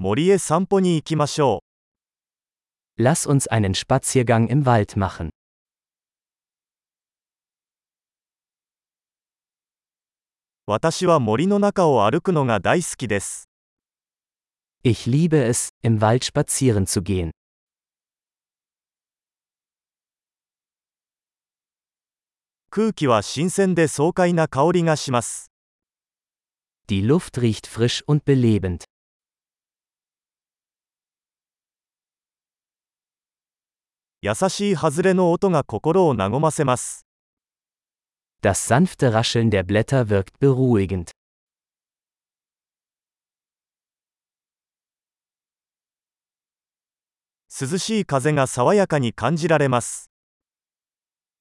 森へ散歩に行きましょ Lass uns einen Spaziergang im Wald machen. う。私は森の中を歩くのが大好きです。 Ich liebe es, im Wald spazieren zu gehen. 空気は新鮮で爽快な香りがします。 Die Luft riecht frisch und belebend. 優しい外れの音が心を和ませます。Das sanfte Rascheln der Blätter wirkt beruhigend. 涼しい風が爽やかに感じられます。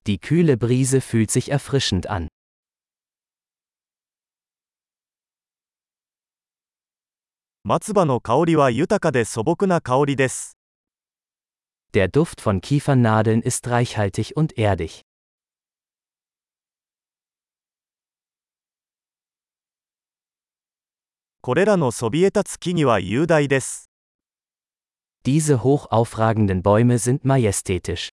Die kühle Brise fühlt sich erfrischend an. 松葉の香りは豊かで素朴な香りです。Der Duft von Kiefernadeln ist reichhaltig und erdig. Diese hoch aufragenden Bäume sind majestätisch.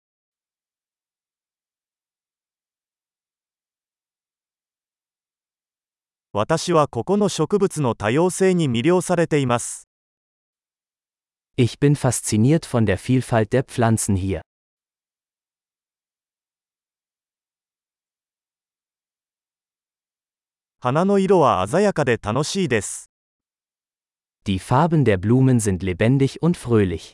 Ich bin von den ich bin fasziniert von der Vielfalt der Pflanzen hier. Die Farben der Blumen sind lebendig und fröhlich.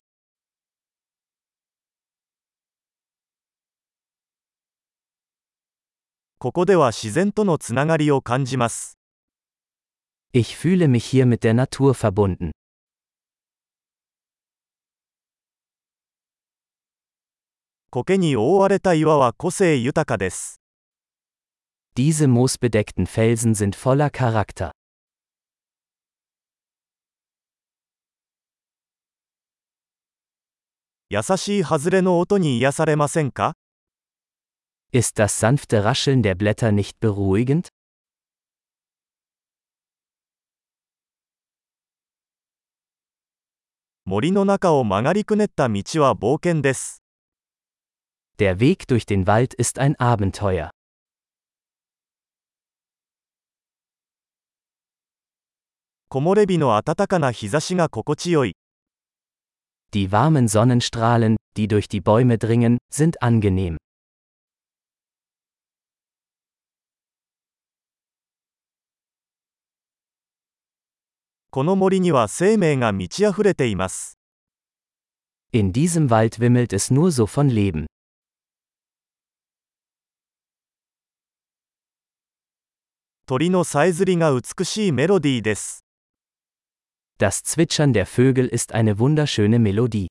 Ich fühle mich hier mit der Natur verbunden. 苔に覆われた岩は個性豊かです。Diese moosbedeckten Felsen sind voller Charakter. 優しい外れの音に癒されませんか Ist das sanfte Rascheln der Blätter nicht beruhigend? 森の中を曲がりくねった道は冒険です。Der Weg durch den Wald ist ein Abenteuer. Die warmen Sonnenstrahlen, die durch die Bäume dringen, sind angenehm. In diesem Wald wimmelt es nur so von Leben. 鳥のさえずりが美しいメロディーです。Das Zwitschern der Vögel ist eine wunderschöne Melodie.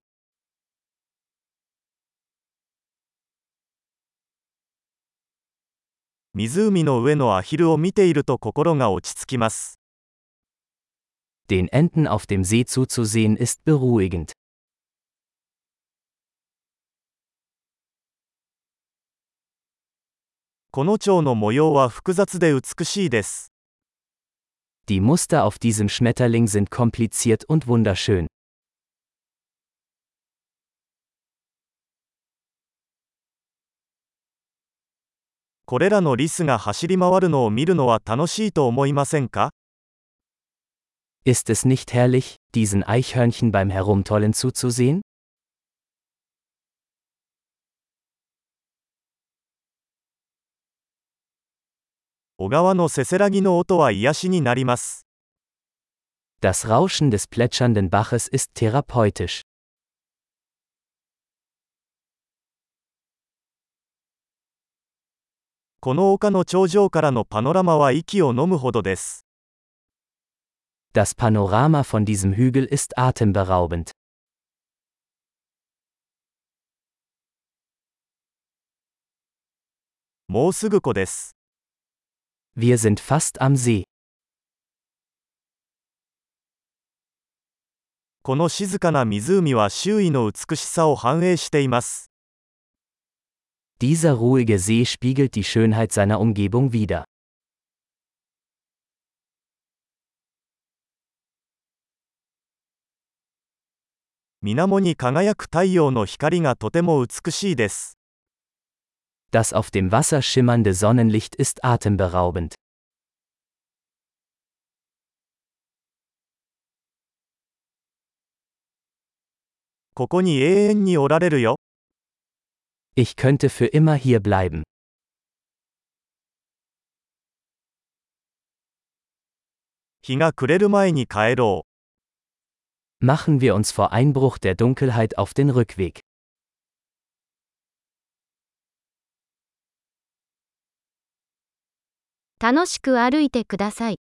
湖の上のアヒルを見ていると心が落ち着きます。Den Enten auf dem See zuzusehen ist beruhigend. この蝶の模様は複雑で美しいです。Die Muster auf diesem Schmetterling sind kompliziert und wunderschön. これらのリスが走り回るのを見るのは楽しいと思いませんか Ist es nicht herrlich, diesen Eichhörnchen beim Herumtollen zuzusehen? 小川のせせらぎの音は癒しになります。Das Rauschen des plätschernden Baches ist therapeutisch. この丘の頂上からのパノラマは息を飲むほどです。Das Panorama von diesem Hügel ist atemberaubend. もうすぐ湖です。Wir sind fast am See. この静かな湖は周囲の美しさを反映しています。Dieser ruhige See spiegelt die Schönheit seiner Umgebung wider. 水面に輝く太陽の光がとても美しいです。Das auf dem Wasser schimmernde Sonnenlicht ist atemberaubend. Ich könnte für immer hier bleiben. Machen wir uns vor Einbruch der Dunkelheit auf den Rückweg. 楽しく歩いてください。